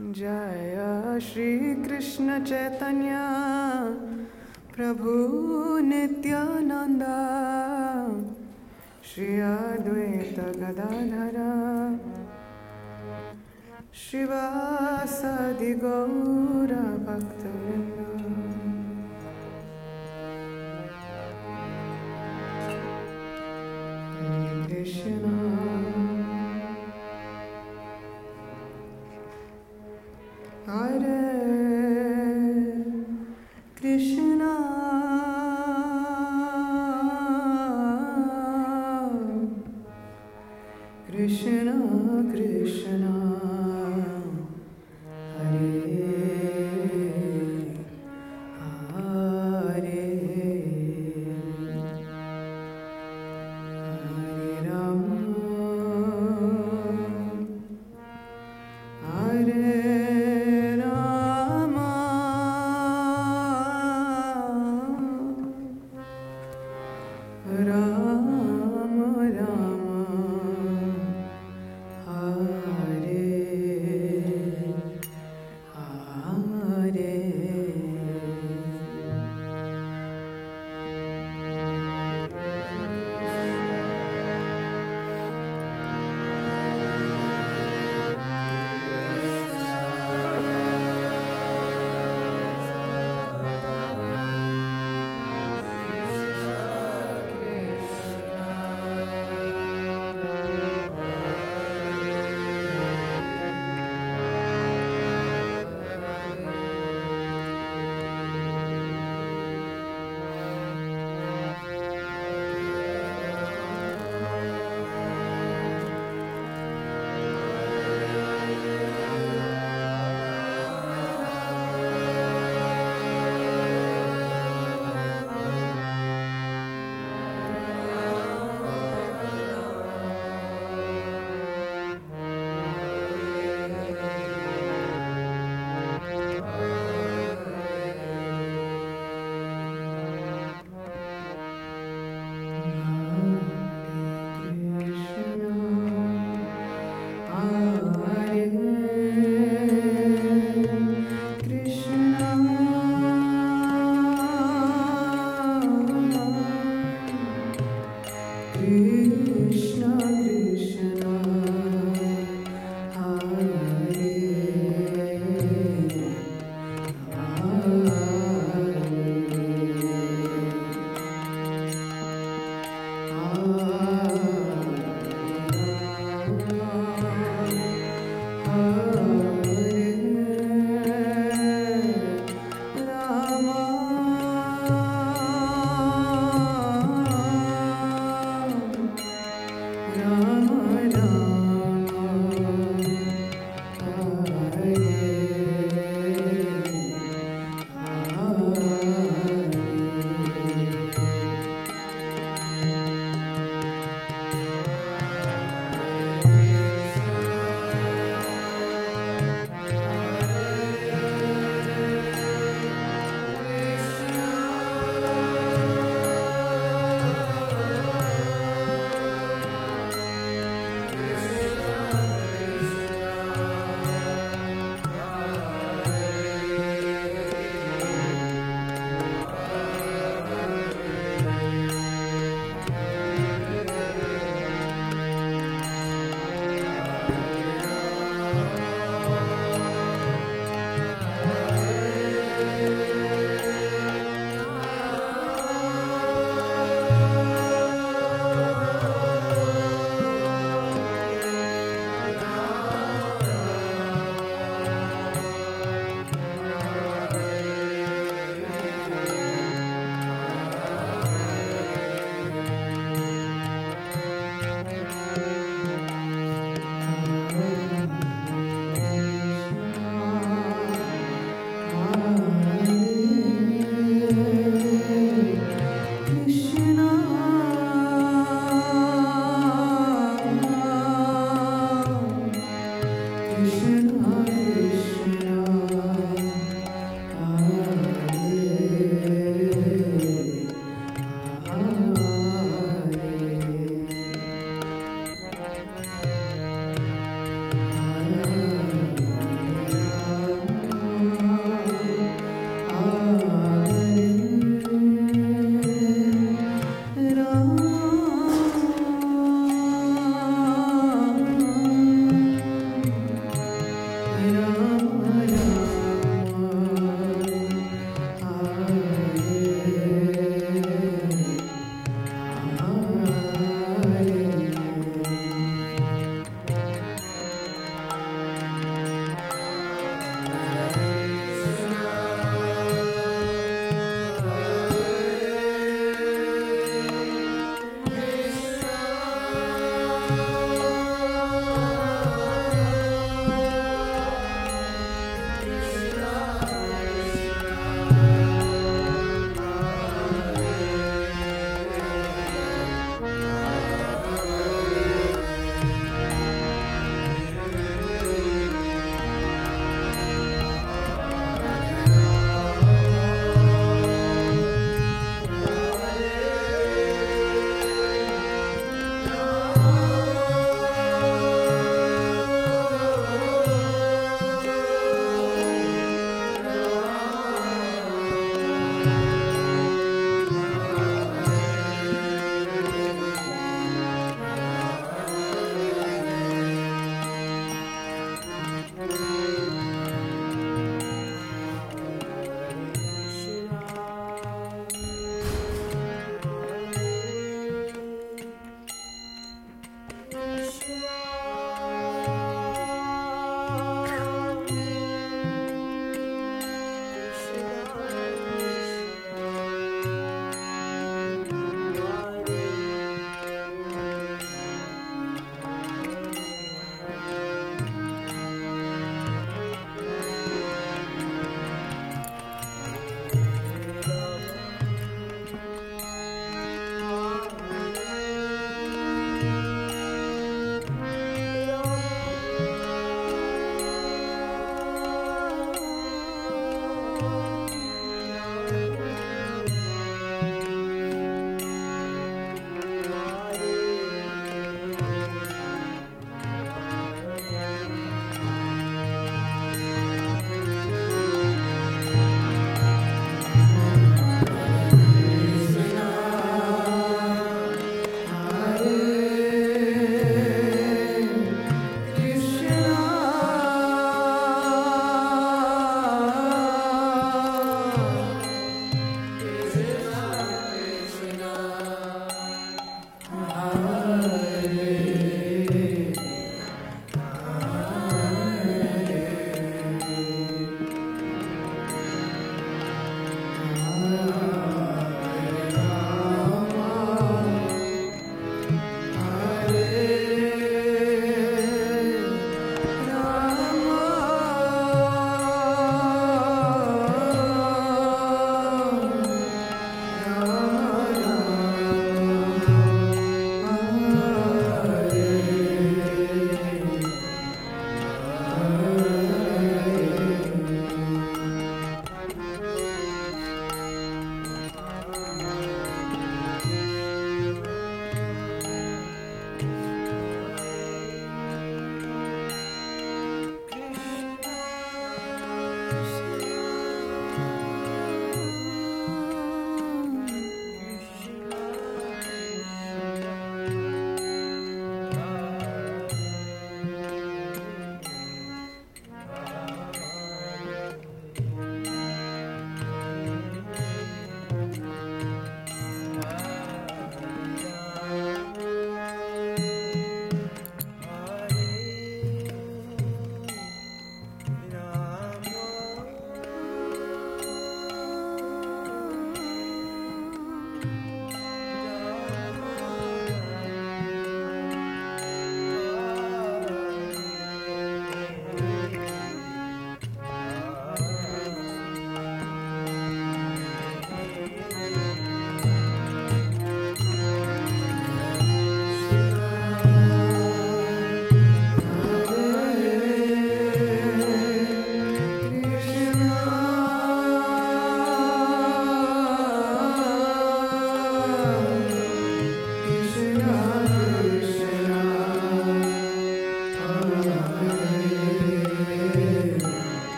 Jai Shri Krishna Chaitanya Prabhu Nityanand Shri Advaita Gadadhar शिवासदि Gaur भक्तवृंद Hare Krishna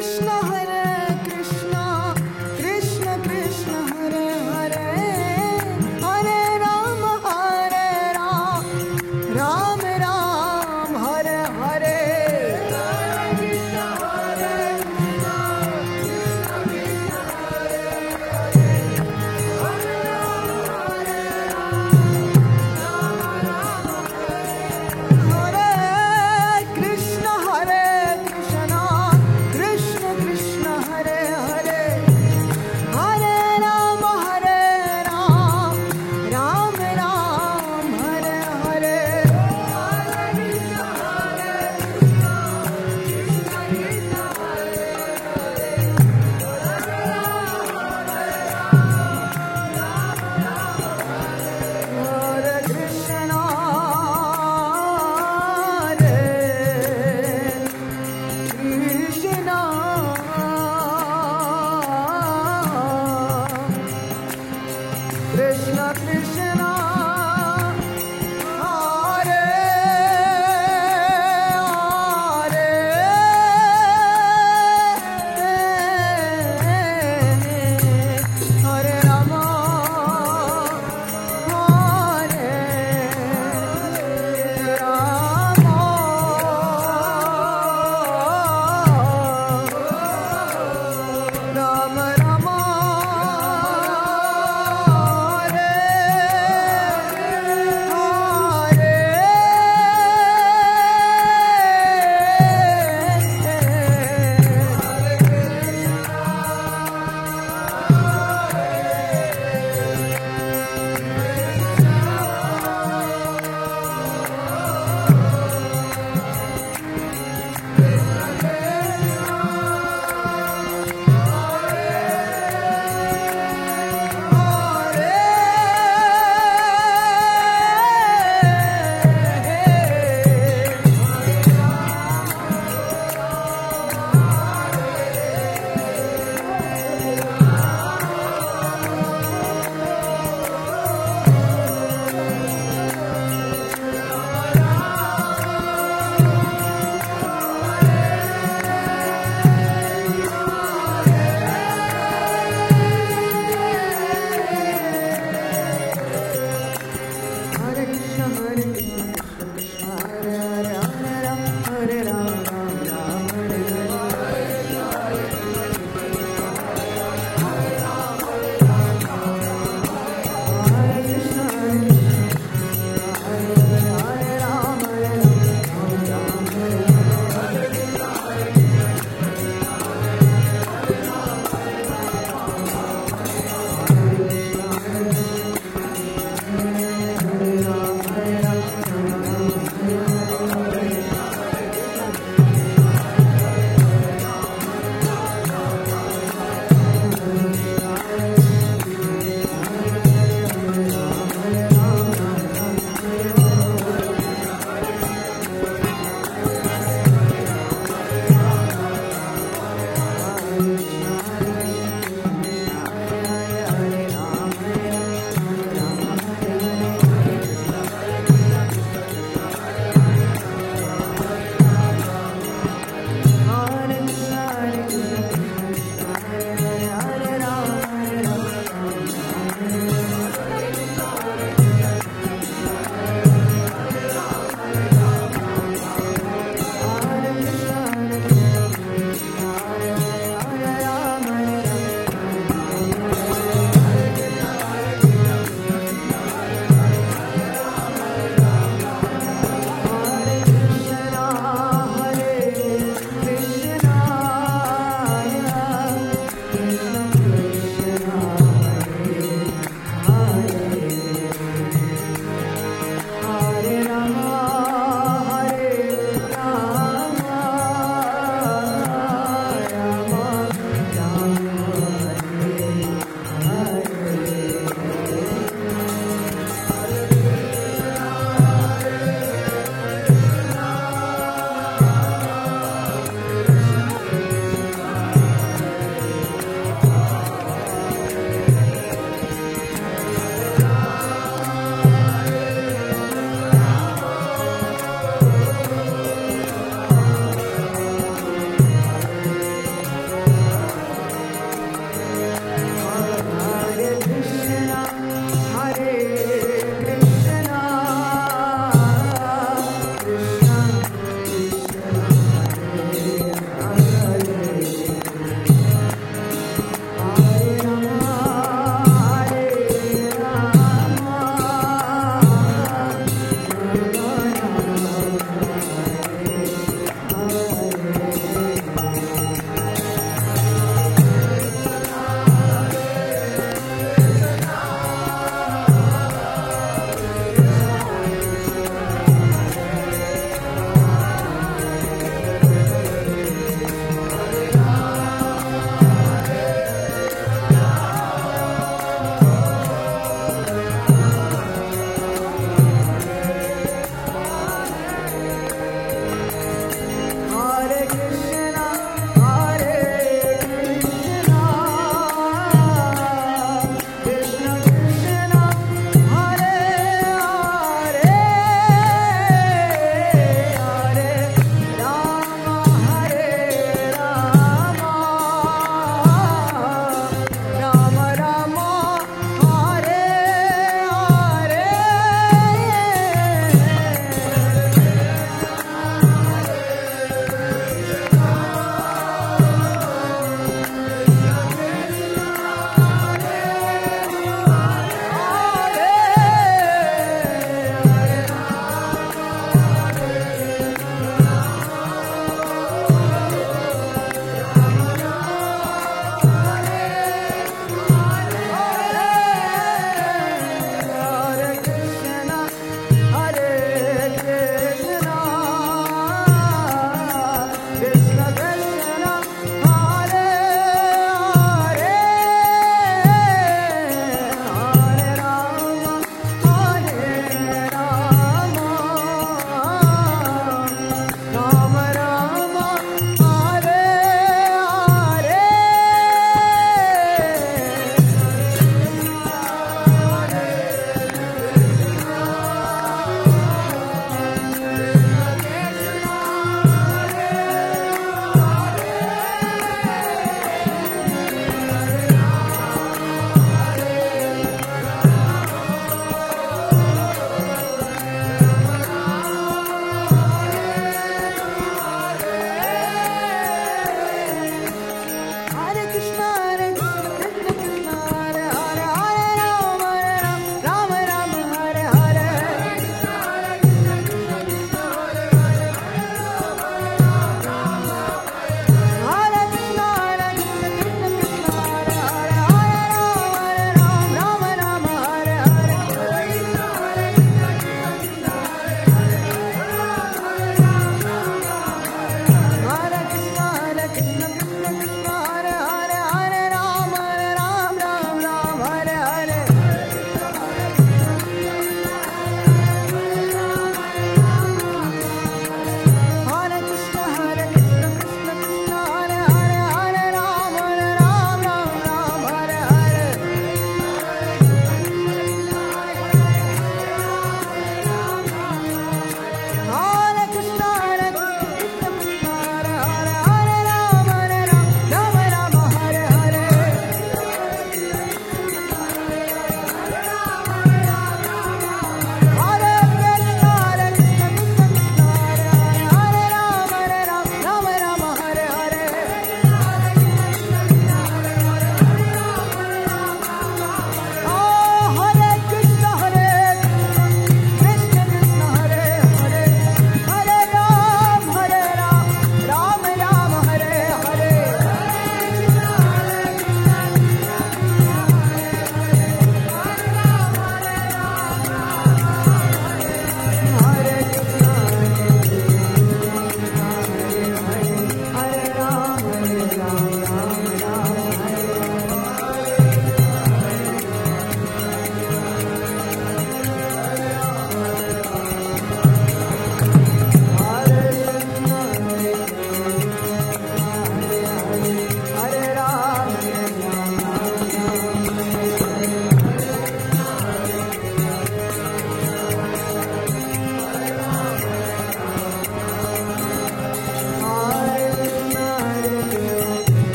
Krishna.